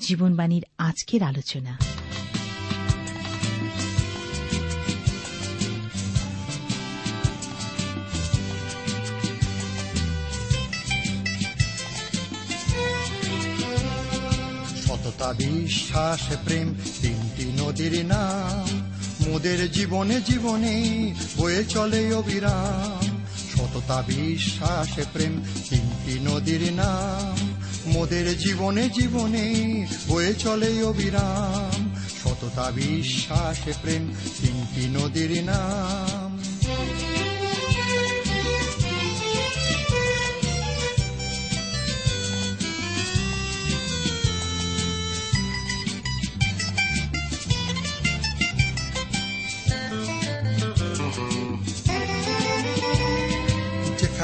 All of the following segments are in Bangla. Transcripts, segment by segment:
জীবনবাণীর আজকের আলোচনা। সততা, বিশ্বাস, প্রেম, তিনটি নদীর নাম। মোদের জীবনে জীবনে বয়ে চলে অবিরাম। সততা, বিশ্বাস, প্রেম, তিনটি নদীর নাম। মোদের জীবনে জীবনে হয়ে চলে অবিরাম। সততা বিশ্বাস প্রেম তিনটি নদীর নাম।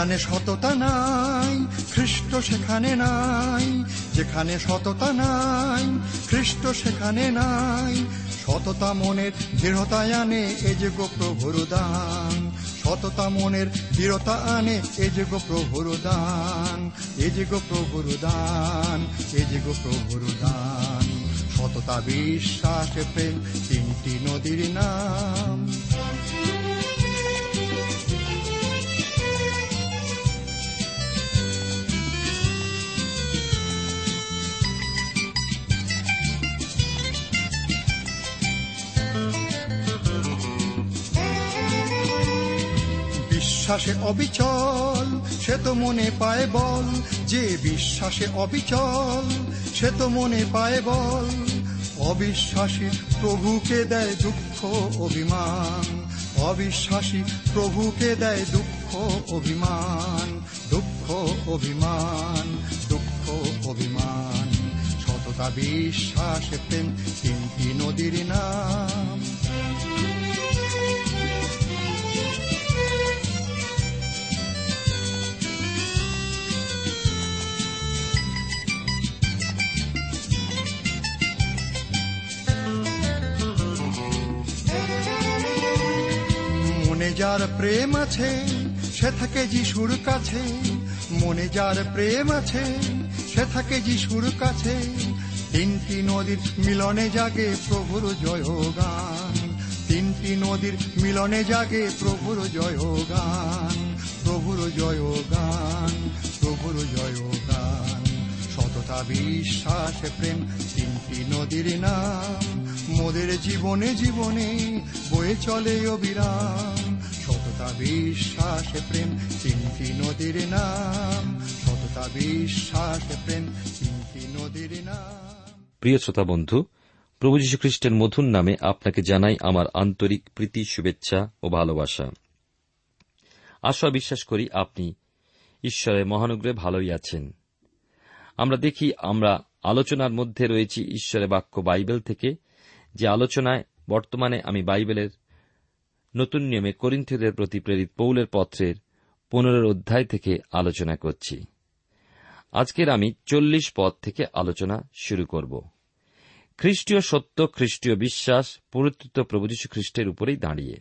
যেখানে সততা নাই খ্রিস্ট সেখানে নাই, যেখানে সততা নাই খ্রিস্ট সেখানে নাই। সততা মনের দৃঢ়তা আনে, এ যে গো প্রভুর দান। সততা মনের দৃঢ়তা আনে, এ যে গো প্রভুর দান। এ যে গো প্রভুর দান, এ যে গো প্রভুর দান। সততা বিশ্বাস, প্রেম তিনটি নদীর নাম। বিশ্বাসে অবিচল, সে তো মনে পায় বল। যে বিশ্বাসে অবিচল, সে তো মনে পায় বল। অবিশ্বাসী প্রভুকে দেয় দুঃখ, অভিমান। অবিশ্বাসী প্রভুকে দেয় দুঃখ, অভিমান। দুঃখ অভিমান। দুঃখ, অভিমান। সততা, বিশ্বাস, প্রেম তিনটি নদীর নাম। যার প্রেম আছে, সে থাকে যিশুর কাছে। মনে যার প্রেম আছে, সে থাকে যিশুর কাছে। তিনটি নদীর মিলনে জাগে প্রভুর জয় গান তিনটি নদীর মিলনে জাগে প্রভুর জয় গান প্রভুর জয় গান প্রভুর জয় গান সততা, বিশ্বাস, প্রেম তিনটি নদীর নাম। মোদের জীবনে জীবনে বয়ে চলে অবিরাম। বিশ্বাস প্রেম, তিনটি নদীর নাম। সততা, বিশ্বাস প্রেম, তিনটি নদীর নাম। প্রিয় শ্রোতা বন্ধু, প্রভু যীশু খ্রিস্টের মধুর নামে আপনাকে জানাই আমার আন্তরিক প্রীতি, শুভেচ্ছা ও ভালোবাসা। আশা বিশ্বাস করি আপনি ঈশ্বরের মহানুগ্রহে ভালোই আছেন। আমরা দেখি আমরা আলোচনার মধ্যে রয়েছি ঈশ্বরের বাক্য বাইবেল থেকে, যে আলোচনায় বর্তমানে আমি বাইবেলের নতুন নিয়মে করিন্থীয়দের প্রতি প্রেরিত পৌলের পত্রের পনেরোর অধ্যায় থেকে আলোচনা করছি। আজকের আমি চল্লিশ পদ থেকে আলোচনা শুরু করব। খ্রিস্টীয় সত্য, খ্রিস্টীয় বিশ্বাস, পুরুত্ব প্রভু যীশু খ্রিস্টের উপরেই দাঁড়িয়ে।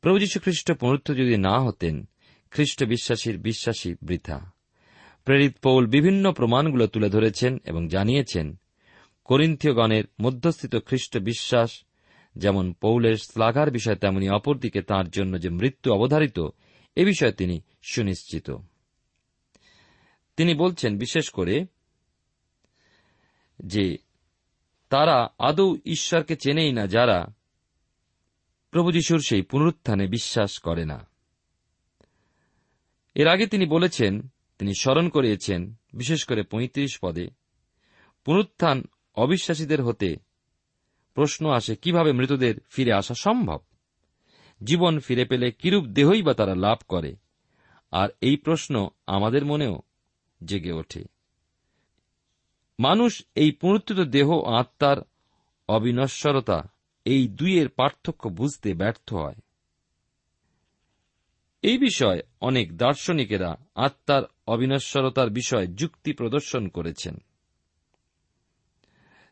প্রভু যীশু খ্রিস্ট পুনরুত্থ যদি না হতেন, খ্রিস্ট বিশ্বাসীর বিশ্বাসী বৃথা। প্রেরিত পৌল বিভিন্ন প্রমাণগুলো তুলে ধরেছেন এবং জানিয়েছেন, করিন্থীয়গণের মধ্যস্থিত খ্রিস্ট বিশ্বাস যেমন পৌলের শ্লাঘার বিষয়, তেমনি অপরদিকে তাঁর জন্য যে মৃত্যু অবধারিত, এ বিষয়ে তিনি সুনিশ্চিত। তিনি বলছেন বিশেষ করে যে তারা আদৌ ঈশ্বরকে চেনেই না, যারা প্রভু যিশুর সেই পুনরুত্থানে বিশ্বাস করে না। এর আগে তিনি বলেছেন, তিনি স্মরণ করিয়েছেন, বিশেষ করে পঁয়ত্রিশ পদে, পুনরুত্থান অবিশ্বাসীদের হতে প্রশ্ন আসে, কীভাবে মৃতদের ফিরে আসা সম্ভব? জীবন ফিরে পেলে কিরূপ দেহই বা তারা লাভ করে? আর এই প্রশ্ন আমাদের মনেও জেগে ওঠে। মানুষ এই পুনরুত্থিত দেহ, আত্মার অবিনশ্বরতা, এই দুইয়ের পার্থক্য বুঝতে ব্যর্থ হয়। এই বিষয়ে অনেক দার্শনিকেরা আত্মার অবিনশ্বরতার বিষয়ে যুক্তি প্রদর্শন করেছেন।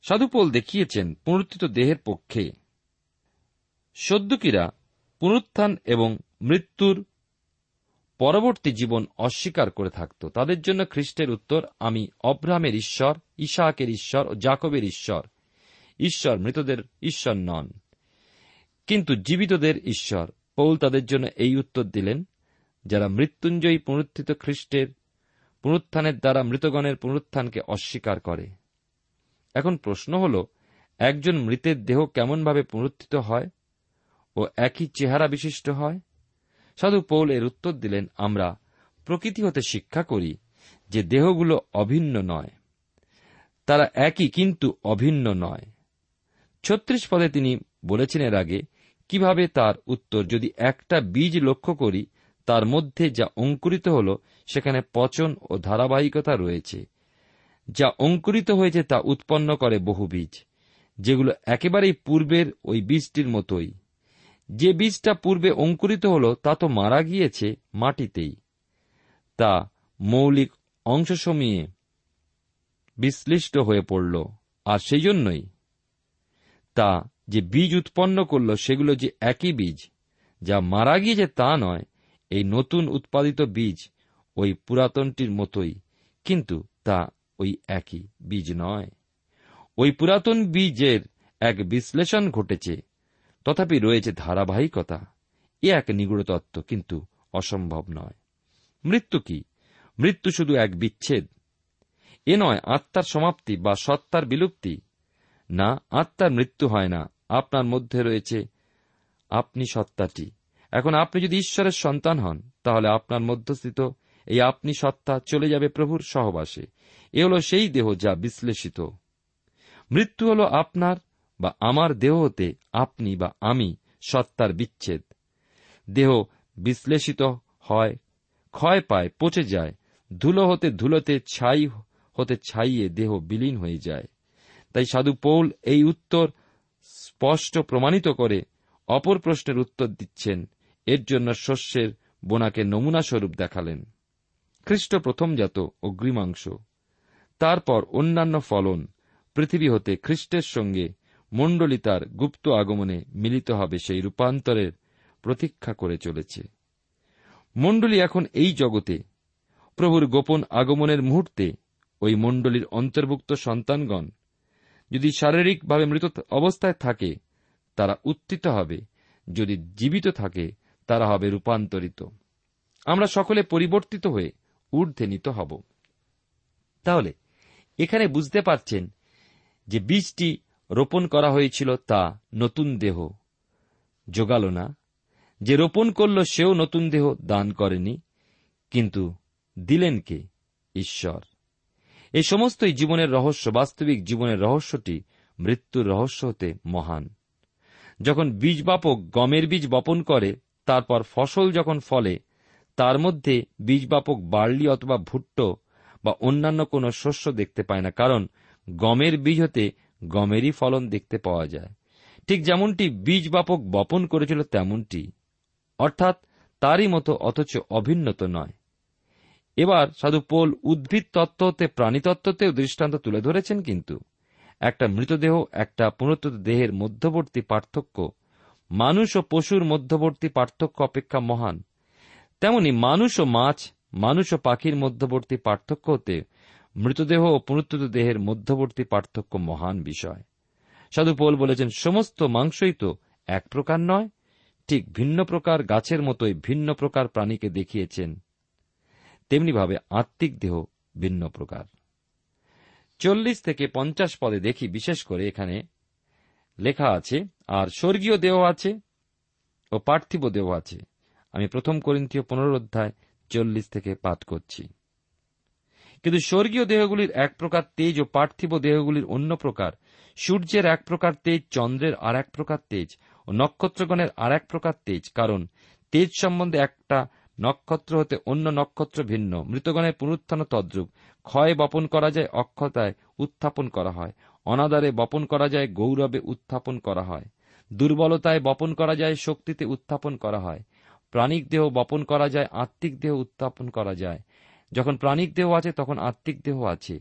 সাধুপোল দেখিয়েছেন পুনরুত্থিত দেহের পক্ষে। সদ্যকিরা পুনরুত্থান এবং মৃত্যুর পরবর্তী জীবন অস্বীকার করে থাকত। তাদের জন্য খ্রিস্টের উত্তর, আমি অব্রাহামের ঈশ্বর ইশাকের ঈশ্বর ও জাকবের ঈশ্বর। ঈশ্বর মৃতদের ঈশ্বর নন, কিন্তু জীবিতদের ঈশ্বর। পৌল তাদের জন্য এই উত্তর দিলেন, যারা মৃত্যুঞ্জয়ী পুনরুত্থিত খ্রিস্টের পুনরুত্থানের দ্বারা মৃতগণের পুনরুত্থানকে অস্বীকার করে। এখন প্রশ্ন হল, একজন মৃতের দেহ কেমনভাবে পুনরুত্থিত হয় ও একই চেহারা বিশিষ্ট হয়? সাধু পৌল এর উত্তর দিলেন, আমরা প্রকৃতি হতে শিক্ষা করি যে দেহগুলো অভিন্ন নয়। তারা একই কিন্তু অভিন্ন নয়। ছত্রিশ পদে তিনি বলেছেন এর আগে, কীভাবে তার উত্তর যদি একটা বীজ লক্ষ্য করি, তার মধ্যে যা অঙ্কুরিত হল, সেখানে পচন ও ধারাবাহিকতা রয়েছে। যা অঙ্কুরিত হয়েছে তা উৎপন্ন করে বহু বীজ, যেগুলো একেবারেই পূর্বের ওই বীজটির মতোই। যে বীজটা পূর্বে অঙ্কুরিত হল, তা তো মারা গিয়েছে মাটিতেই। তা মৌলিক অংশসমূহে বিশ্লিষ্ট হয়ে পড়ল, আর সেই জন্যই। তা যে বীজ উৎপন্ন করল, সেগুলো যে একই বীজ, যা মারা গিয়েছে তা নয়, এই নতুন উৎপাদিত বীজ ওই পুরাতনটির মতোই, কিন্তু তা ওই একই বীজ নয়। ওই পুরাতন বীজের এক বিশ্লেষণ ঘটেছে। তথাপি রয়েছে ধারাবাহিকতা। এ এক নিগুড় তত্ত্ব কিন্তু অসম্ভব নয়। মৃত্যু কি? মৃত্যু শুধু এক বিচ্ছেদ। এ নয় আত্মার সমাপ্তি বা সত্তার বিলুপ্তি। না, আত্মার মৃত্যু হয় না। আপনার মধ্যে রয়েছে আপনি সত্তাটি। এখন আপনি যদি ঈশ্বরের সন্তান হন, তাহলে আপনার মধ্যস্থিত এই আপনি সত্তা চলে যাবে প্রভুর সহবাসে। এ হল সেই দেহ যা বিশ্লেষিত। মৃত্যু হল আপনার বা আমার দেহ হতে আপনি বা আমি সত্তার বিচ্ছেদ। দেহ বিশ্লেষিত হয়, ক্ষয় পায়, পচে যায়, ধুলো হতে ধুলোতে ছাই, হতে ছাইয়ে দেহ বিলীন হয়ে যায়। তাই সাধু পৌল এই উত্তর স্পষ্ট প্রমাণিত করে অপর প্রশ্নের উত্তর দিচ্ছেন। এর জন্য শস্যের বোনাকে নমুনা স্বরূপ দেখালেন। খ্রিস্ট প্রথমজাত অগ্রিমাংশ। তারপর অন্যান্য ফলন পৃথিবী হতে খ্রিস্টের সঙ্গে মণ্ডলী তার গুপ্ত আগমনে মিলিত হবে সেই রূপান্তরের প্রতীক্ষা করে চলেছে। মণ্ডলী এখন এই জগতে, প্রভুর গোপন আগমনের মুহূর্তে ওই মণ্ডলীর অন্তর্ভুক্ত সন্তানগণ যদি শারীরিকভাবে মৃত অবস্থায় থাকে, তারা উত্থিত হবে, যদি জীবিত থাকে, তারা হবে রূপান্তরিত। আমরা সকলে পরিবর্তিত হয়ে ঊর্ধ্বে নিত হব। তাহলে, এখানে বুঝতে পারছেন যে বীজটি রোপণ করা হয়েছিল তা নতুন দেহ। যোগাল না। যে রোপণ করল, সেও নতুন দেহ দান করেনি, কিন্তু দিলেন কে? ঈশ্বর। এই সমস্তই জীবনের রহস্য, বাস্তবিক জীবনের রহস্যটি মৃত্যুর রহস্য হতে মহান। যখন বীজ বাপক গমের বীজ বপন করে, তারপর ফসল যখন ফলে তার মধ্যে বীজ বাপক বার্লি অথবা ভুট্টো বা অন্যান্য কোনো শস্য দেখতে পায় না, কারণ গমের বীজ হতে গমেরই ফলন দেখতে পাওয়া যায়। ঠিক যেমনটি বীজ বাপক বপন করেছিল তেমনটি। অর্থাৎ তারই মতো অথচ অভিন্নত নয়। এবার সাধু পোল উদ্ভিদ তত্ত্ব হতে প্রাণীতত্ত্বতেও দৃষ্টান্ত তুলে ধরেছেন কিন্তু। একটা মৃতদেহ, একটা পুনরুত্থিত দেহের মধ্যবর্তী পার্থক্য, মানুষ ও পশুর মধ্যবর্তী পার্থক্য অপেক্ষা মহান। তেমনি মানুষ ও মাছ, মানুষ ও পাখির মধ্যবর্তী পার্থক্য হতে মৃতদেহ ও পুনরুত্থিত দেহের মধ্যবর্তী পার্থক্য মহান বিষয়। সাধু পোল বলেছেন, সমস্ত মাংসই তো এক প্রকার নয়, ঠিক ভিন্ন প্রকার গাছের মতোই ভিন্ন প্রকার প্রাণীকে দেখিয়েছেন। তেমনিভাবে আত্মিক দেহ ভিন্ন প্রকার। চল্লিশ থেকে পঞ্চাশ পদে দেখি, বিশেষ করে এখানে লেখা আছে, আর স্বর্গীয় দেহ আছে ও পার্থিব দেহ আছে। আমি প্রথম করিন্থীয় পনেরো অধ্যায় চল্লিশ থেকে পাঠ করছি। কিন্তু স্বর্গীয় দেহগুলির এক প্রকার তেজ ও পার্থিব দেহগুলির অন্য প্রকার, সূর্যের এক প্রকার তেজ, চন্দ্রের আর এক প্রকার তেজ ও নক্ষত্রগণের আর এক প্রকার তেজ, কারণ তেজ সম্বন্ধে একটা নক্ষত্র হতে অন্য নক্ষত্র ভিন্ন। মৃতগণের পুনরুত্থান তদ্রুপ, ক্ষয় বপন করা যায়, অক্ষতায় উত্থাপন করা হয়, অনাদারে বপন করা যায়, গৌরবে উত্থাপন করা হয়, দুর্বলতায় বপন করা যায়, শক্তিতে উত্থাপন করা হয় প্রাণিক দেহ বপন করা যায়, আত্মিক দেহ উত্থাপন করা যায়। যখন প্রাণিক দেহ আছে, তখন আত্মিক দেহ আছে।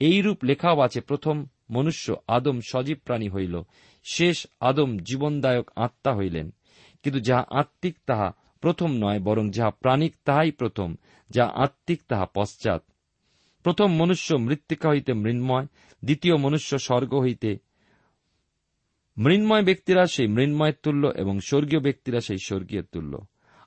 এই রূপ লেখাও আছে, প্রথম মনুষ্য আদম সজীব প্রাণী হইল, শেষ আদম জীবনদায়ক আত্মা হইলেন। কিন্তু যাহা আত্মিক, তাহা প্রথম নয়, বরং যাহা প্রাণিক, তাহাই প্রথম যা আত্মিক, তাহা পশ্চাৎ। প্রথম মনুষ্য মৃত্তিকা হইতে মৃন্ময়, দ্বিতীয় মনুষ্য স্বর্গ হইতে মৃন্ময় ব্যক্তিরা সেই মৃন্ময়ের তুল্য এবং স্বর্গীয় ব্যক্তিরা সেই স্বর্গীয় তুল্য।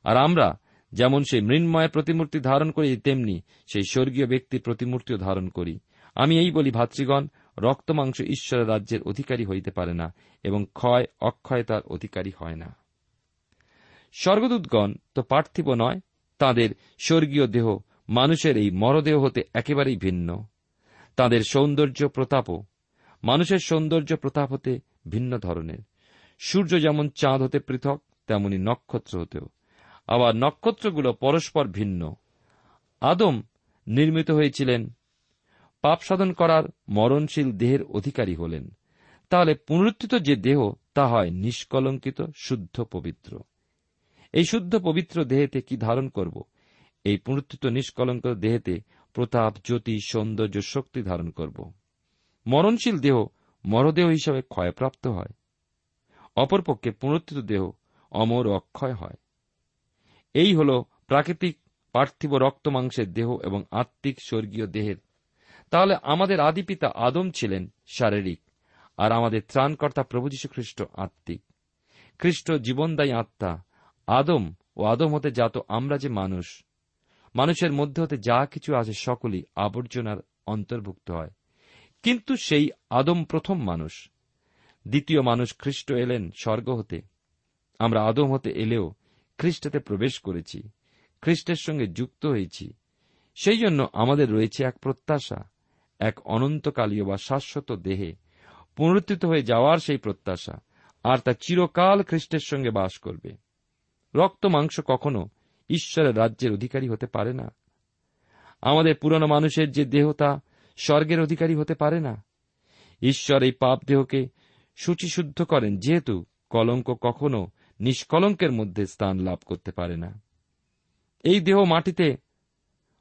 আর আমরা, যেমন সেই মৃন্ময়ের প্রতিমূর্তি ধারণ করি, তেমনি সেই স্বর্গীয় ব্যক্তির প্রতিমূর্তিও ধারণ করি। আমি এই বলি, ভাতৃগণ রক্ত মাংস ঈশ্বরের রাজ্যের অধিকারী হইতে পারে না, এবং ক্ষয় অক্ষয়তার অধিকারী হয় না। স্বর্গদূতগণ তো পার্থিব নয়, তাদের স্বর্গীয় দেহ মানুষের এই মরদেহ হতে একেবারেই ভিন্ন। তাদের সৌন্দর্য প্রতাপও মানুষের সৌন্দর্য প্রতাপ হতে ভিন্ন ধরনের। সূর্য যেমন চাঁদ হতে পৃথক, তেমনি নক্ষত্র হতেও। আবার নক্ষত্রগুলো পরস্পর ভিন্ন। আদম নির্মিত হয়েছিলেন। পাপ সাধন করার মরণশীল দেহের অধিকারী হলেন। তাহলে পুনরুত্থিত যে দেহ, তা হয় নিষ্কলঙ্কিত, শুদ্ধ, পবিত্র। এই শুদ্ধ, পবিত্র দেহেতে কি ধারণ করব? এই পুনরুত্থিত, নিষ্কলঙ্কিত দেহেতে প্রতাপ, জ্যোতি, সৌন্দর্য, শক্তি ধারণ করব। মরণশীল দেহ মরদেহ হিসাবে ক্ষয়প্রাপ্ত হয়। অপরপক্ষে পুনরুত্থিত দেহ অমর অক্ষয় হয়। এই হল প্রাকৃতিক পার্থিব রক্ত মাংসের দেহ এবং আত্মিক স্বর্গীয় দেহের। তাহলে আমাদের আদিপিতা আদম ছিলেন শারীরিক, আর আমাদের ত্রাণকর্তা প্রভু খ্রিস্ট আত্মিক। খ্রিস্ট জীবনদায়ী আত্মা, আদম ও আদম হতে জাত আমরা যে মানুষ। মানুষের মধ্যে হতে যা কিছু আছে সকলই আবর্জনার অন্তর্ভুক্ত হয়। কিন্তু সেই আদম প্রথম মানুষ। দ্বিতীয় মানুষ খ্রিস্ট এলেন স্বর্গ হতে। আমরা আদম হতে এলেও খ্রিস্টতে প্রবেশ করেছি, খ্রিস্টের সঙ্গে যুক্ত হয়েছি। সেই জন্য আমাদের রয়েছে এক প্রত্যাশা, এক অনন্তকালীয় বা শাশ্বত দেহে পুনরুত্থিত হয়ে যাওয়ার সেই প্রত্যাশা, আর তা চিরকাল খ্রিস্টের সঙ্গে বাস করবে। রক্ত মাংস কখনো ঈশ্বরের রাজ্যের অধিকারী হতে পারে না। আমাদের পুরনো মানুষের যে দেহ তা স্বর্গের অধিকারী হতে পারে না। ঈশ্বর এই পাপ দেহকে শুচিশুদ্ধ করেন, যেহেতু কলঙ্ক কখনো নিষ্কলঙ্কের মধ্যে স্থান লাভ করতে পারে না। এই দেহ মাটিতে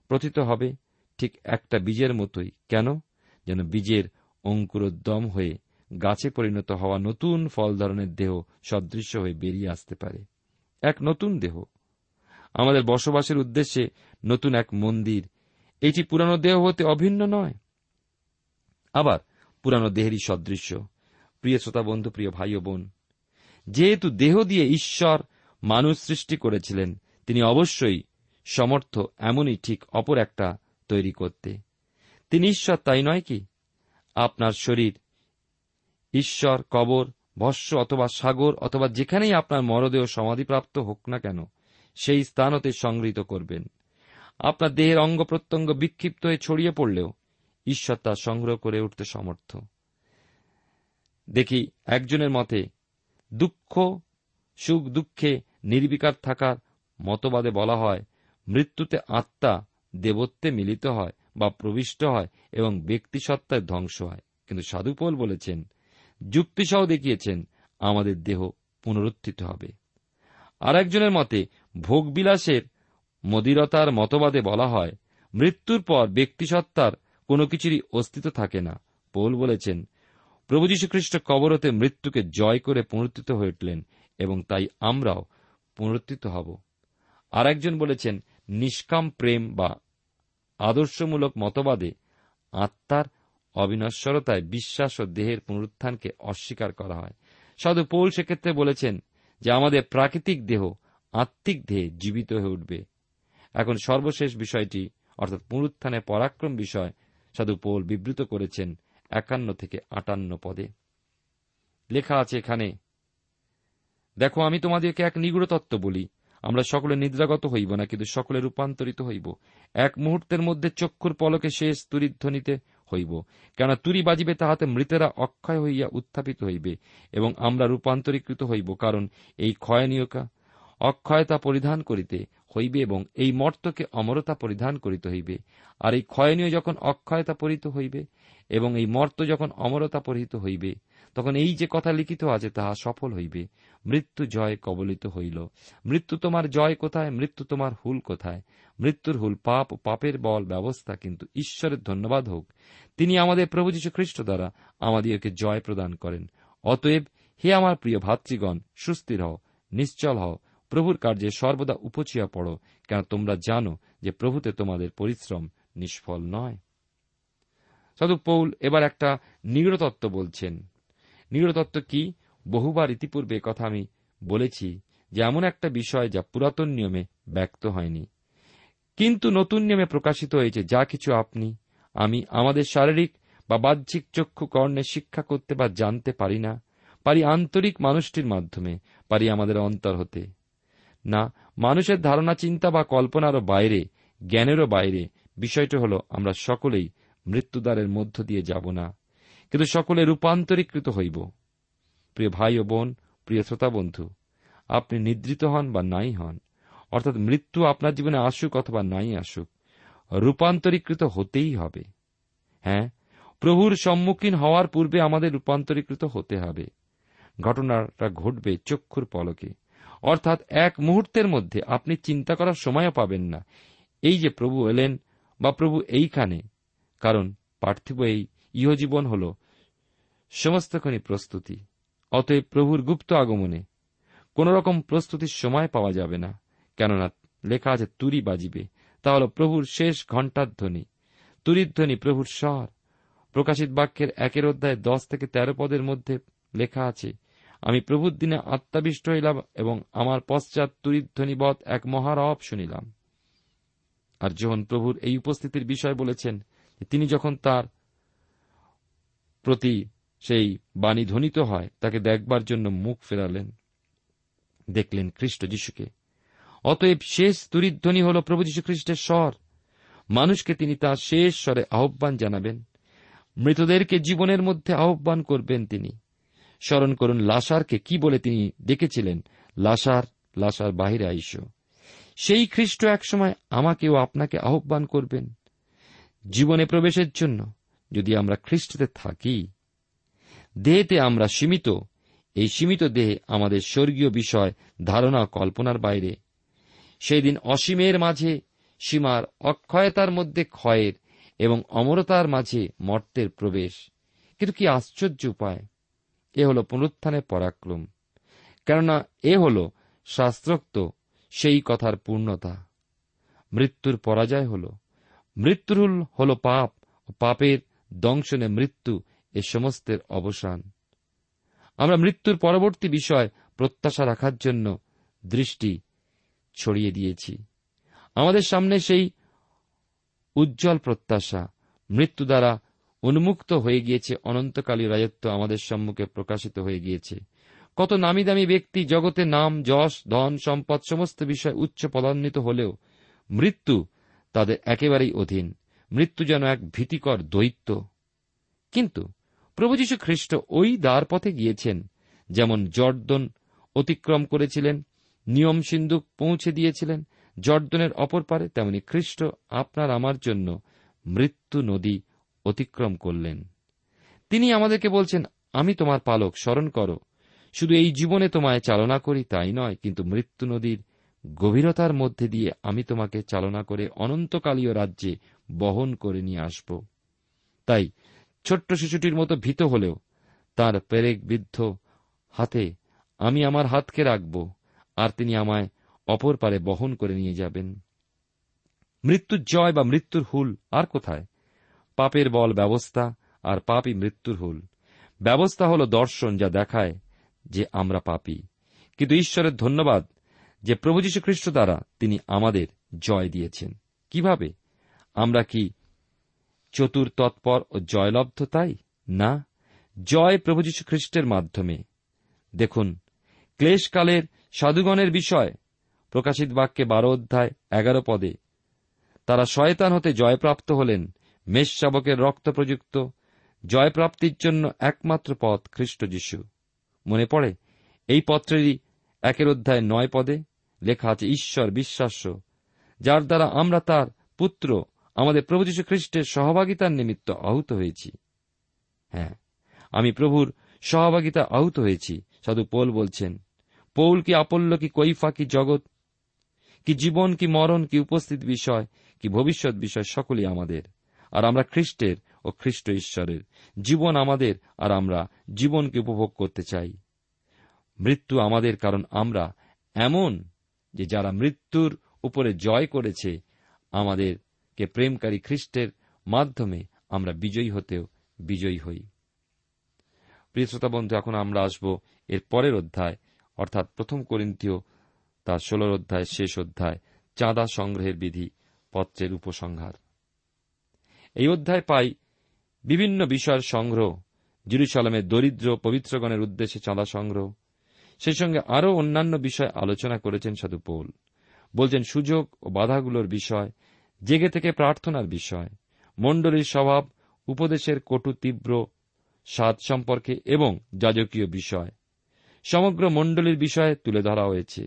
প্রথিত হবে ঠিক একটা বীজের মতোই। কেন? যেন বীজের অঙ্কুরোদ্যম হয়ে গাছে পরিণত হওয়া নতুন ফল ধরনের দেহ সদৃশ্য হয়ে বেরিয়ে আসতে পারে। এক নতুন দেহ। আমাদের বসবাসের উদ্দেশ্যে নতুন এক মন্দির। এটি পুরানো দেহ হতে অভিন্ন নয়। আবার পুরানো দেহেরই সদৃশ্য। প্রিয় শ্রোতা বন্ধু, প্রিয় ভাই বোন যেহেতু দেহ দিয়ে ঈশ্বর মানুষ সৃষ্টি করেছিলেন, তিনি অবশ্যই সমর্থ এমনই ঠিক অপর একটা তৈরি করতে। তিনি ঈশ্বর, তাই নয় কি? আপনার শরীর, ঈশ্বর, কবর, ভস্য অথবা সাগর অথবা যেখানেই আপনার মরদেহ সমাধিপ্রাপ্ত হোক না কেন, সেই স্থান হতে সংগৃহীত করবেন। আপনার দেহের অঙ্গ প্রত্যঙ্গ বিক্ষিপ্ত হয়ে ছড়িয়ে পড়লেও ঈশ্বর তা সংগ্রহ করে উঠতে সমর্থ। দেখি, একজনের মতে দুঃখ, সুখ, দুঃখে নির্বিকার থাকার মতবাদে বলা হয়, মৃত্যুতে আত্মা দেবত্বে মিলিত হয় বা প্রবিষ্ট হয় এবং ব্যক্তিসত্তায় ধ্বংস হয়। কিন্তু সাধুপোল বলেছেন, যুক্তিসহ দেখিয়েছেন, আমাদের দেহ পুনরুত্থিত হবে। আর একজনের মতে, ভোগবিলাসের মদিরতার মতবাদে বলা হয়, মৃত্যুর পর ব্যক্তিসত্তার কোনো কিছুরই অস্তিত্ব থাকে না। পৌল বলেছেন প্রভু যীশুখ্রিস্ট কবরতে মৃত্যুকে জয় করে পুনরুত্থিত হয়ে উঠলেন এবং তাই আমরাও পুনরুত্থিত হব। আর একজন বলেছেন, নিষ্কাম প্রেম বা আদর্শমূলক মতবাদে আত্মার অবিনশ্বরতায় বিশ্বাস ও দেহের পুনরুত্থানকে অস্বীকার করা হয়। সাধু পৌল সেক্ষেত্রে বলেছেন যে, আমাদের প্রাকৃতিক দেহ আত্মিক দেহে জীবিত হয়ে উঠবে। এখন সর্বশেষ বিষয়টি, অর্থাৎ পুনরুত্থানের পরাক্রম বিষয়, সাধু পৌল বিবৃত করেছেন একান্ন থেকে আটান্ন পদে। লেখা আছে এখানে, দেখো, আমি তোমাদেরকে এক নিগুড় তত্ত্ব বলি। আমরা সকলে নিদ্রাগত হইব না, কিন্তু সকলে রূপান্তরিত হইব। এক মুহূর্তের মধ্যে চক্ষুর পলকে শেষ তুরিধ্বনিতে হইব। কেন তুরি বাজিবে তাহাতে মৃতেরা অক্ষয় হইয়া উত্থাপিত হইবে এবং আমরা রূপান্তরীকৃত হইব, কারণ এই ক্ষয়নীয়কা অক্ষয়তা পরিধান করিতে হইবে এবং এই মর্তকে অমরতা পরিধান করিতে হইবে। আর এই ক্ষয়নীয় যখন অক্ষয়তা পরিত হইবে এবং এই মর্ত যখন অমরতা পরিহিত হইবে, তখন এই যে কথা লিখিত আছে তাহা সফল হইবে। মৃত্যু জয় কবলিত হইল। মৃত্যু তোমার জয় কোথায়? মৃত্যু তোমার হুল কোথায়? মৃত্যুর হুল পাপ, পাপের বল, ব্যবস্থা, কিন্তু ঈশ্বরের ধন্যবাদ হোক। তিনি আমাদের প্রভু যীশু খ্রিস্ট দ্বারা আমাদিগকে জয় প্রদান করেন। অতএব হে আমার প্রিয় ভাতৃগণ, সুস্থির হও, নিশ্চল হও। প্রভুর কার্যে সর্বদা উপচিয়া পড়ো, কেন তোমরা জানো যে প্রভুতে তোমাদের পরিশ্রম নিষ্ফল নয়। সাধু পৌল এবার একটা নিগড়তত্ত্ব বলছেন। নিগড়তত্ত্ব কি? বহুবার ইতিপূর্বে কথা আমি বলেছি যে এমন একটা বিষয় যা পুরাতন নিয়মে ব্যক্ত হয়নি। কিন্তু নতুন নিয়মে প্রকাশিত হয়েছে যা কিছু আপনি, আমি আমাদের শারীরিক বা বাহ্যিক চক্ষু কর্ণে শিক্ষা করতে বা জানতে পারি না। পারি আন্তরিক মানুষটির মাধ্যমে, পারি আমাদের অন্তর হতে। না, মানুষের ধারণা, চিন্তা বা কল্পনারও বাইরে, জ্ঞানেরও বাইরে। বিষয়টি হল, আমরা সকলেই মৃত্যুদ্বারের মধ্য দিয়ে যাব না, কিন্তু সকলে রূপান্তরীকৃত হইব। প্রিয় ভাই ও বোন, প্রিয় শ্রোতা বন্ধু, আপনি নিদ্রিত হন বা নাই হন, অর্থাৎ মৃত্যু আপনার জীবনে আসুক অথবা নাই আসুক, রূপান্তরীকৃত হতেই হবে। হ্যাঁ প্রভুর সম্মুখীন হওয়ার পূর্বে আমাদের রূপান্তরীকৃত হতে হবে। ঘটনাটা ঘটবে চক্ষুর পলকে। অর্থাৎ এক মুহূর্তের মধ্যে আপনি চিন্তা করার সময়ও পাবেন না। এই যে প্রভু এলেন বা প্রভু এইখানে, কারণ পার্থিব এই ইহজীবন হল সমস্তখানি প্রস্তুতি। অতএব প্রভুর গুপ্ত আগমনে কোন রকম প্রস্তুতির সময় পাওয়া যাবে না, কেননা লেখা আছে, তুরি বাজিবে। তা হল প্রভুর শেষ ঘণ্টার ধ্বনি। তুরির ধ্বনি প্রভুর স্বর। প্রকাশিত বাক্যের একের অধ্যায় দশ থেকে তেরো পদের মধ্যে লেখা আছে আমি প্রভুর দিনে আত্মাবিষ্ট হইলাম এবং আমার পশ্চাৎ তুরিধ্বনিবৎ এক মহারব শুনিলাম। আর যখন প্রভুর এই উপস্থিতির বিষয় বলেছেন তিনি যখন তার প্রতি সেই বাণী ধ্বনিত হয়, তাকে দেখবার জন্য মুখ ফেরালেন, দেখলেন খ্রিস্ট যিশুকে। অতএব শেষ তুরিধ্বনি হল প্রভু যীশু খ্রিস্টের স্বর। মানুষকে তিনি তার শেষ স্বরে আহ্বান জানাবেন, মৃতদেরকে জীবনের মধ্যে আহ্বান করবেন তিনি। স্মরণ করুন, লাসারকে কি বলে তিনি ডেকেছিলেন? লাসার লাসার বাহিরে আইস। সেই খ্রিস্ট একসময় আমাকেও আপনাকে আহ্বান করবেন। জীবনে প্রবেশের জন্য যদি আমরা খ্রিস্টতে থাকি, দেহেতে আমরা সীমিত, এই সীমিত দেহে আমাদের স্বর্গীয় বিষয়, ধারণা, কল্পনার বাইরে। সেই দিন অসীমের মাঝে, সীমার অক্ষয়তার মধ্যে ক্ষয়ের এবং অমরতার মাঝে মর্তের প্রবেশ। কিন্তু কি আশ্চর্য উপায়! এ হল পুনরুত্থানের পরাক্রম। কেননা এ হল শাস্ত্রোক্ত সেই কথার পূর্ণতা। মৃত্যুর পরাজয় হল। মৃত্যুর হল পাপ ও পাপের দংশনে মৃত্যু এ সমস্তের অবসান। আমরা মৃত্যুর পরবর্তী বিষয় প্রত্যাশা রাখার জন্য দৃষ্টি ছড়িয়ে দিয়েছি। আমাদের সামনে সেই উজ্জ্বল প্রত্যাশা মৃত্যু দ্বারা উন্মুক্ত হয়ে গিয়েছে অনন্তকালীয় রাজত্ব আমাদের সম্মুখে প্রকাশিত হয়ে গিয়েছে। কত নামি দামি ব্যক্তি জগতে নাম, যশ, ধন, সম্পদ সমস্ত বিষয় উচ্চ পদান্বিত হলেও মৃত্যু তাদের একেবারেই অধীন। মৃত্যু যেন এক ভীতিকর দৈত্য। কিন্তু প্রভু যীশু খ্রিস্ট ওই দ্বার পথে গিয়েছেন, যেমন জর্দন অতিক্রম করেছিলেন, নিয়ম সিন্ধুক পৌঁছে দিয়েছিলেন, জর্দনের অপর পারে, তেমনি খ্রিস্ট আপনার আমার জন্য মৃত্যু নদী অতিক্রম করলেন। তিনি আমাদেরকে বলছেন, আমি তোমার পালক, স্মরণ করো। শুধু এই জীবনে তোমায় চালনা করি তাই নয়, কিন্তু মৃত্যু নদীর গভীরতার মধ্যে দিয়ে আমি তোমাকে চালনা করে অনন্তকালীয় রাজ্যে বহন করে নিয়ে আসব। তাই ছোট্ট শিশুটির মতো ভীত হলেও তার পেরেক বৃদ্ধ হাতে আমি আমার হাতকে রাখব আর তিনি আমায় অপর পারে বহন করে নিয়ে যাবেন। মৃত্যুর জয় বা মৃত্যুর হুল আর কোথায়? পাপের বল ব্যবস্থা আর পাপই মৃত্যুর হুল। ব্যবস্থা হল দর্শন যা দেখায় যে আমরা পাপি। কিন্তু ঈশ্বরের ধন্যবাদ যে প্রভু যীশু খ্রিস্ট দ্বারা তিনি আমাদের জয় দিয়েছেন। কীভাবে? আমরা কি চতুর তৎপর ও জয়লব্ধ তাই? না। জয় প্রভু যীশু খ্রিস্টের মাধ্যমে। দেখুন, ক্লেশকালের সাধুগণের বিষয় প্রকাশিত বাক্যে বারো অধ্যায় এগারো পদে, তারা শয়তান হতে জয়প্রাপ্ত হলেন মেষ রক্ত প্রযুক্ত, জয়প্রাপ্তির জন্য একমাত্র পথ খ্রিস্ট যীশু। মনে পড়ে, এই পত্রেরই একের অধ্যায় নয় পদে লেখা আছে, ঈশ্বর বিশ্বাস্য, যার দ্বারা আমরা তার পুত্র, আমাদের প্রভু যীশু খ্রিস্টের সহভাগিতার নিমিত্ত আহুত হয়েছি। হ্যাঁ আমি প্রভুর সহভাগিতা আহুত হয়েছি, সাধু পোল বলছেন। পৌল কি আপল্য, কি কৈফা, কি জগৎ, কি জীবন, কি মরণ, কি উপস্থিত বিষয়, কি ভবিষ্যৎ বিষয় সকলই আমাদের। আর আমরা খ্রিস্টের ও খ্রিস্ট ঈশ্বরের। জীবন আমাদের আর আমরা জীবনকে উপভোগ করতে চাই। মৃত্যু আমাদের কারণ আমরা এমন যে যারা মৃত্যুর উপরে জয় করেছে, আমাদেরকে প্রেমকারী খ্রিস্টের মাধ্যমে আমরা বিজয়ী হতেও বিজয়ী হই। প্রিয় শ্রোতা বন্ধু, এখন আমরা আসব এর পরের অধ্যায়, অর্থাৎ প্রথম করিন্থীয় তার ষোলর অধ্যায়, শেষ অধ্যায়, চাঁদা সংগ্রহের বিধি, পত্রের উপসংহার। এই অধ্যায় পাই বিভিন্ন বিষয়ের সংগ্রহ। জিরুসালামের দরিদ্র, পবিত্রগণের উদ্দেশ্যে চাঁদা সংগ্রহ। সেই সঙ্গে আরও অন্যান্য বিষয় আলোচনা করেছেন সাধু পৌল। বলছেন, সুযোগ ও বাধাগুলোর বিষয়, জেগে থেকে প্রার্থনার বিষয়, মণ্ডলীর স্বভাব, উপদেশের কটু তীব্র স্বাদ সম্পর্কে এবং যাজকীয় বিষয়। সমগ্র মণ্ডলীর বিষয়ে তুলে ধরা হয়েছে।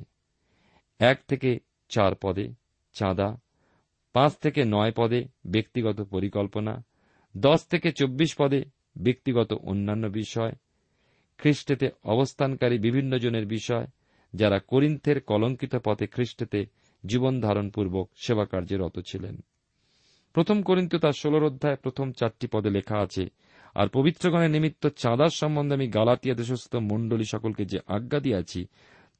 এক থেকে চার পদে চাঁদা পাঁচ থেকে নয় পদে ব্যক্তিগত পরিকল্পনা, দশ থেকে চব্বিশ পদে ব্যক্তিগত অন্যান্য বিষয়, খ্রিস্টেতে অবস্থানকারী বিভিন্ন জনের বিষয়, যারা করিন্থের কলঙ্কিত পথে খ্রিস্টেতে জীবন ধারণপূর্বক সেবা কার্যে রত ছিলেন। প্রথম করিন্থ তার ষোলর অধ্যায় প্রথম চারটি পদে লেখা আছে, আর পবিত্রগণের নিমিত্ত চাঁদার সম্বন্ধে আমি গালাতিয়া দেশস্থ মণ্ডলী সকলকে যে আজ্ঞা দিয়াছি,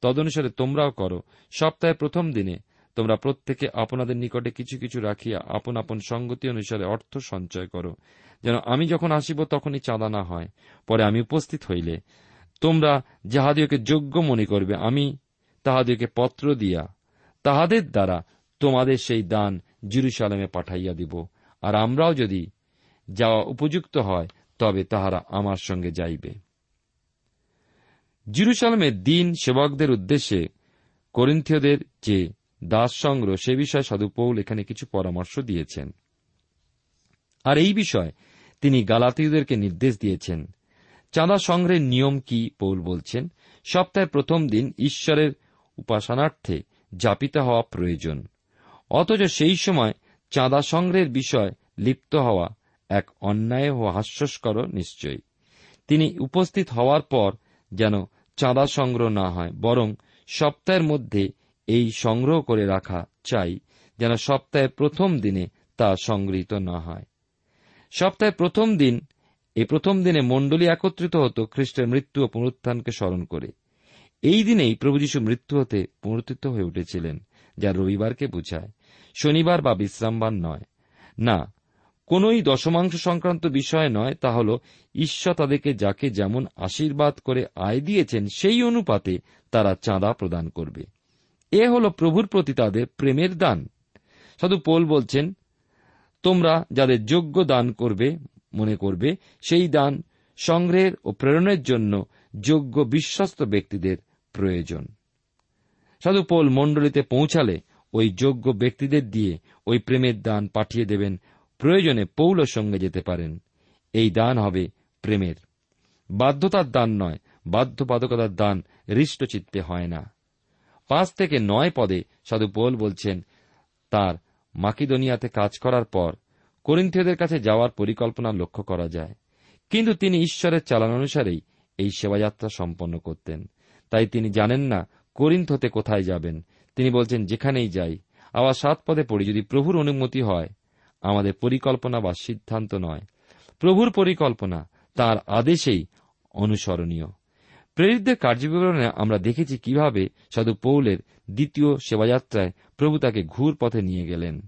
তদনুসারে তোমরাও করো। সপ্তাহে প্রথম দিনে তোমরা প্রত্যেকে আপনাদের নিকটে কিছু কিছু রাখিয়া আপন আপন সঙ্গতি অনুসারে অর্থ সঞ্চয় করো। যেন আমি যখন আসিব তখনই চাঁদা না হয়, পরে আমি উপস্থিত হইলে। তোমরা যাহাদিওকে যোগ্য মনে করবে, আমি তাহাদিওকে পত্র দিয়া তাহাদের দ্বারা তোমাদের সেই দান জিরুসালামে পাঠাইয়া দিব। আর আমরাও যদি যাওয়া উপযুক্ত হয়, তবে তাহারা আমার সঙ্গে যাইবে। জিরুসালামের দিন সেবকদের উদ্দেশ্যে করিন্থীয়দের যে দাস সংগ্রহ সে বিষয়ে সাধু পৌল এখানে কিছু পরামর্শ দিয়েছেন। আর এই বিষয়ে তিনি গালাতীয়দেরকে নির্দেশ দিয়েছেন। চাঁদা সংগ্রহের নিয়ম কি, পৌল বলছেন, সপ্তাহের প্রথম দিন ঈশ্বরের উপাসনার্থে যাপিত হওয়া প্রয়োজন। অথচ সেই সময় চাঁদা সংগ্রহের বিষয় লিপ্ত হওয়া এক অন্যায় ও হাস্যস্কর নিশ্চয়ই তিনি উপস্থিত হওয়ার পর যেন চাঁদা সংগ্রহ না হয়, বরং সপ্তাহের মধ্যে এই সংগ্রহ করে রাখা চাই যেন সপ্তাহের প্রথম দিনে তা সংগৃহীত না হয়। সপ্তাহের প্রথম দিন, এই প্রথম দিনে মণ্ডলী একত্রিত হতো খ্রিস্টের মৃত্যু ও পুনরুত্থানকে স্মরণ করে। এই দিনেই প্রভু যীশু মৃত্যু হতে পুনরুত্থিত হয়ে উঠেছিলেন, যা রবিবারকে বুঝায়। শনিবার বা বিশ্রামবার নয়। না, কোনই দশমাংশ সংক্রান্ত বিষয় নয়, তা হল ঈশ্বর তাদেরকে যাকে যেমন আশীর্বাদ করে আয় দিয়েছেন, সেই অনুপাতে তারা চাঁদা প্রদান করবে। এ হল প্রভুর প্রতি তাদের প্রেমের দান। সাধু পোল বলছেন, তোমরা যাদের যোগ্য দান করবে, মনে করবে, সেই দান সংগ্রহের ও প্রেরণের জন্য যোগ্য বিশ্বস্ত ব্যক্তিদের প্রয়োজন। সাধু পোল মণ্ডলীতে পৌঁছালে ওই যোগ্য ব্যক্তিদের দিয়ে ওই প্রেমের দান পাঠিয়ে দেবেন। প্রয়োজনে পৌলের সঙ্গে যেতে পারেন। এই দান হবে প্রেমের। বাধ্যতার দান নয়, বাধ্যবাধকতার দান হৃষ্টচিত্তে হয় না। পাঁচ থেকে নয় পদে সাধু পোল বলছেন, তার মাকিদোনিয়াতে কাজ করার পর করিন্থীয়দের কাছে যাওয়ার পরিকল্পনা লক্ষ্য করা যায়। কিন্তু তিনি ঈশ্বরের চালান অনুসারেই এই সেবাযাত্রা সম্পন্ন করতেন। তাই তিনি জানেন না করিন্থ হতে কোথায় যাবেন। তিনি বলছেন, যেখানেই যাই, আবার সাত পদে পড়ি, যদি প্রভুর অনুমতি হয়, আমাদের পরিকল্পনা বা সিদ্ধান্ত নয়। প্রভুর পরিকল্পনা তার আদেশেই অনুসরণীয়। প্রেরিতদের কার্যবিবরণে আমরা দেখেছি কীভাবে সাধু পৌলের দ্বিতীয় সেবাযাত্রায় প্রভু তাকে ঘুর পথে নিয়ে গেলেন।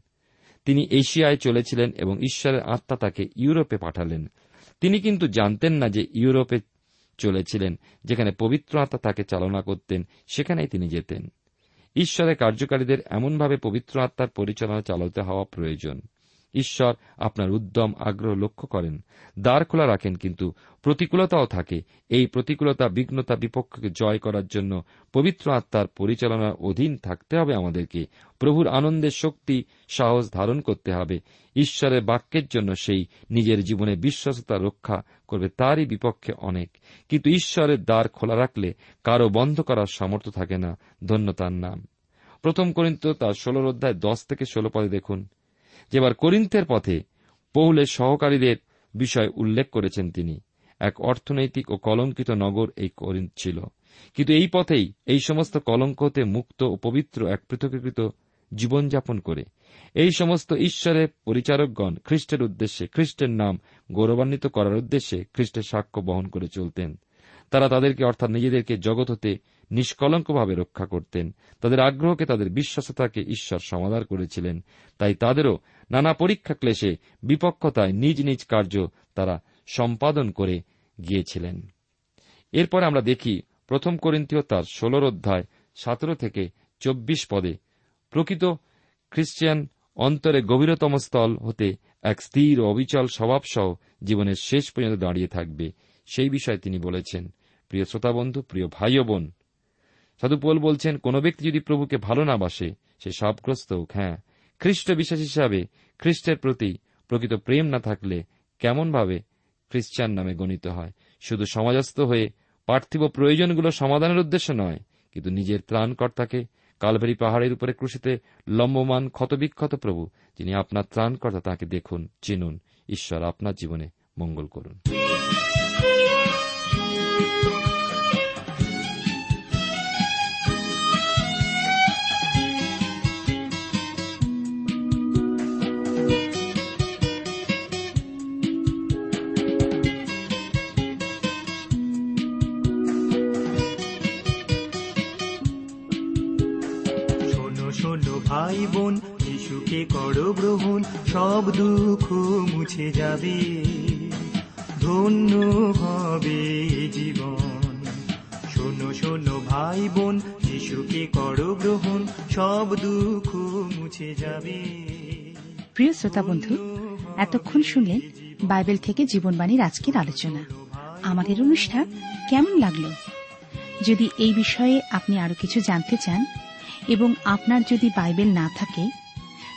তিনি এশিয়ায় চলেছিলেন এবং ঈশ্বরের আত্মা তাকে ইউরোপে পাঠালেন। তিনি কিন্তু জানতেন না যে ইউরোপে চলেছিলেন, যেখানে পবিত্র আত্মা তাকে চালনা করতেন, সেখানেই তিনি যেতেন। ঈশ্বরের কার্যকারীদের এমনভাবে পবিত্র আত্মার পরিচালনা চালাতে হওয়া প্রয়োজন। ঈশ্বর আপনার উদ্যম আগ্রহ লক্ষ্য করেন। দ্বার খোলা রাখেন কিন্তু প্রতিকূলতাও থাকে। এই প্রতিকূলতা, বিঘ্নতা বিপক্ষকে জয় করার জন্য পবিত্র আত্মার পরিচালনার অধীন থাকতে হবে আমাদেরকে। প্রভুর আনন্দের শক্তি, সাহস ধারণ করতে হবে। ঈশ্বরের বাক্যের জন্য সেই নিজের জীবনে বিশ্বস্ততা রক্ষা করবে তারই বিপক্ষে অনেক। কিন্তু ঈশ্বরের দ্বার খোলা রাখলে কারও বন্ধ করার সামর্থ্য থাকে না। ধন্য তার নাম। প্রথম করিন্ত তার ষোলোর অধ্যায় দশ থেকে ষোলো পদে দেখুন। যেবার করিন্থের পথে পৌলের সহকারীদের বিষয় উল্লেখ করেছেন তিনি। এক অর্থনৈতিক ও কলঙ্কিত নগর এই করিন্থ ছিল। কিন্তু এই পথেই এই সমস্ত কলঙ্ক হতে মুক্ত ও পবিত্র এক পৃথকীকৃত জীবনযাপন করে। এই সমস্ত ঈশ্বরের পরিচারকগণ খ্রিস্টের উদ্দেশ্যে খ্রিস্টের নাম গৌরবান্বিত করার উদ্দেশ্যে খ্রিস্টের সাক্ষ্য বহন করে চলতেন। তারা তাদেরকে অর্থাৎ নিজেদেরকে জগৎ হতে নিষ্কলঙ্কভাবে রক্ষা করতেন। তাদের আগ্রহকে, তাদের বিশ্বাসতাকে ঈশ্বর সমাধান করেছিলেন। তাই তাদেরও নানা পরীক্ষা ক্লেশে, বিপক্ষতায় নিজ নিজ কার্য তারা সম্পাদন করে গিয়েছিলেন। এরপরে আমরা দেখি প্রথম করিন্তীয় তার ষোলর অধ্যায় সতেরো থেকে চব্বিশ পদে প্রকৃত খ্রিস্টিয়ান অন্তরে গভীরতম স্থল হতে এক স্থির ও অবিচল স্বভাবসহ জীবনের শেষ পর্যন্ত দাঁড়িয়ে থাকবে। সেই বিষয়ে তিনি বলেছেন, প্রিয় শ্রোতাবন্ধু প্রিয় ভাই বোন সাধুপোল বলছেন, কোন ব্যক্তি যদি প্রভুকে ভালো না বাসে, সে সবগ্রস্ত হোক। হ্যাঁ খ্রিস্ট বিশ্বাস হিসাবে খ্রিস্টের প্রতি প্রকৃত প্রেম না থাকলে কেমনভাবে খ্রিস্টান নামে গণিত হয়? শুধু সমাজস্থ হয়ে পার্থিব প্রয়োজনগুলো সমাধানের উদ্দেশ্য নয়, কিন্তু নিজের ত্রাণকর্তাকে, কালভেরি পাহাড়ের উপরে ক্রুশিতে লম্বমান ক্ষতবিক্ষত প্রভু, যিনি আপনার ত্রাণকর্তা, তাকে দেখুন, চিনুন, ঈশ্বর আপনার জীবনে মঙ্গল করুন। যিশুকে করো গ্রহণ, সব দুঃখ মুছে যাবে। ধন্য হবে জীবন। শোনো শোনো ভাই বোন যিশুকে করো গ্রহণ, সব দুঃখ মুছে যাবে। প্রিয় শ্রোতা বন্ধু, এতক্ষণ শুনলেন বাইবেল থেকে জীবনবাণীর আজকের আলোচনা। আমাদের অনুষ্ঠান কেমন লাগল? যদি এই বিষয়ে আপনি আরও কিছু জানতে চান এবং আপনার যদি বাইবেল না থাকে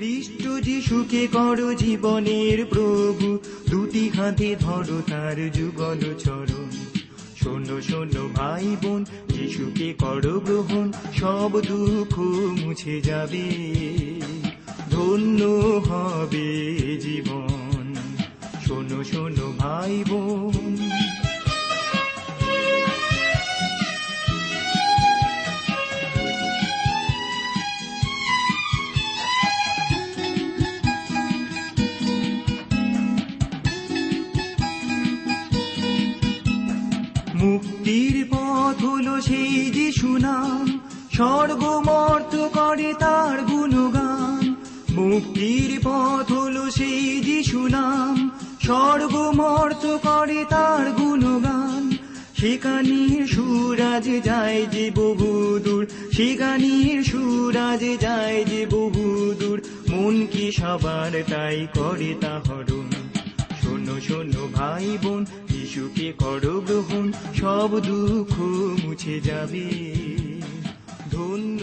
খ্রিস্ট যিশুকে করো জীবনের প্রভু। দুটি হাতে ধরো তার যুগল চরণ। শোনো শোনো ভাই বোন যিশুকে করো গ্রহণ। সব দুঃখ মুছে যাবে। ধন্য হবে জীবন। শোনো শোনো ভাই বোন করে তার গুণগান। শিকানির সুরাজ যায় যে বহুদূর শিকানির সুরাজ যায় যে বহুদূর মন কি সবার তাই করে তা হরণ শোনো শোনো ভাই বোন যিশুকে করো গ্রহণ? সব দুঃখ মুছে যাবে। ধন্য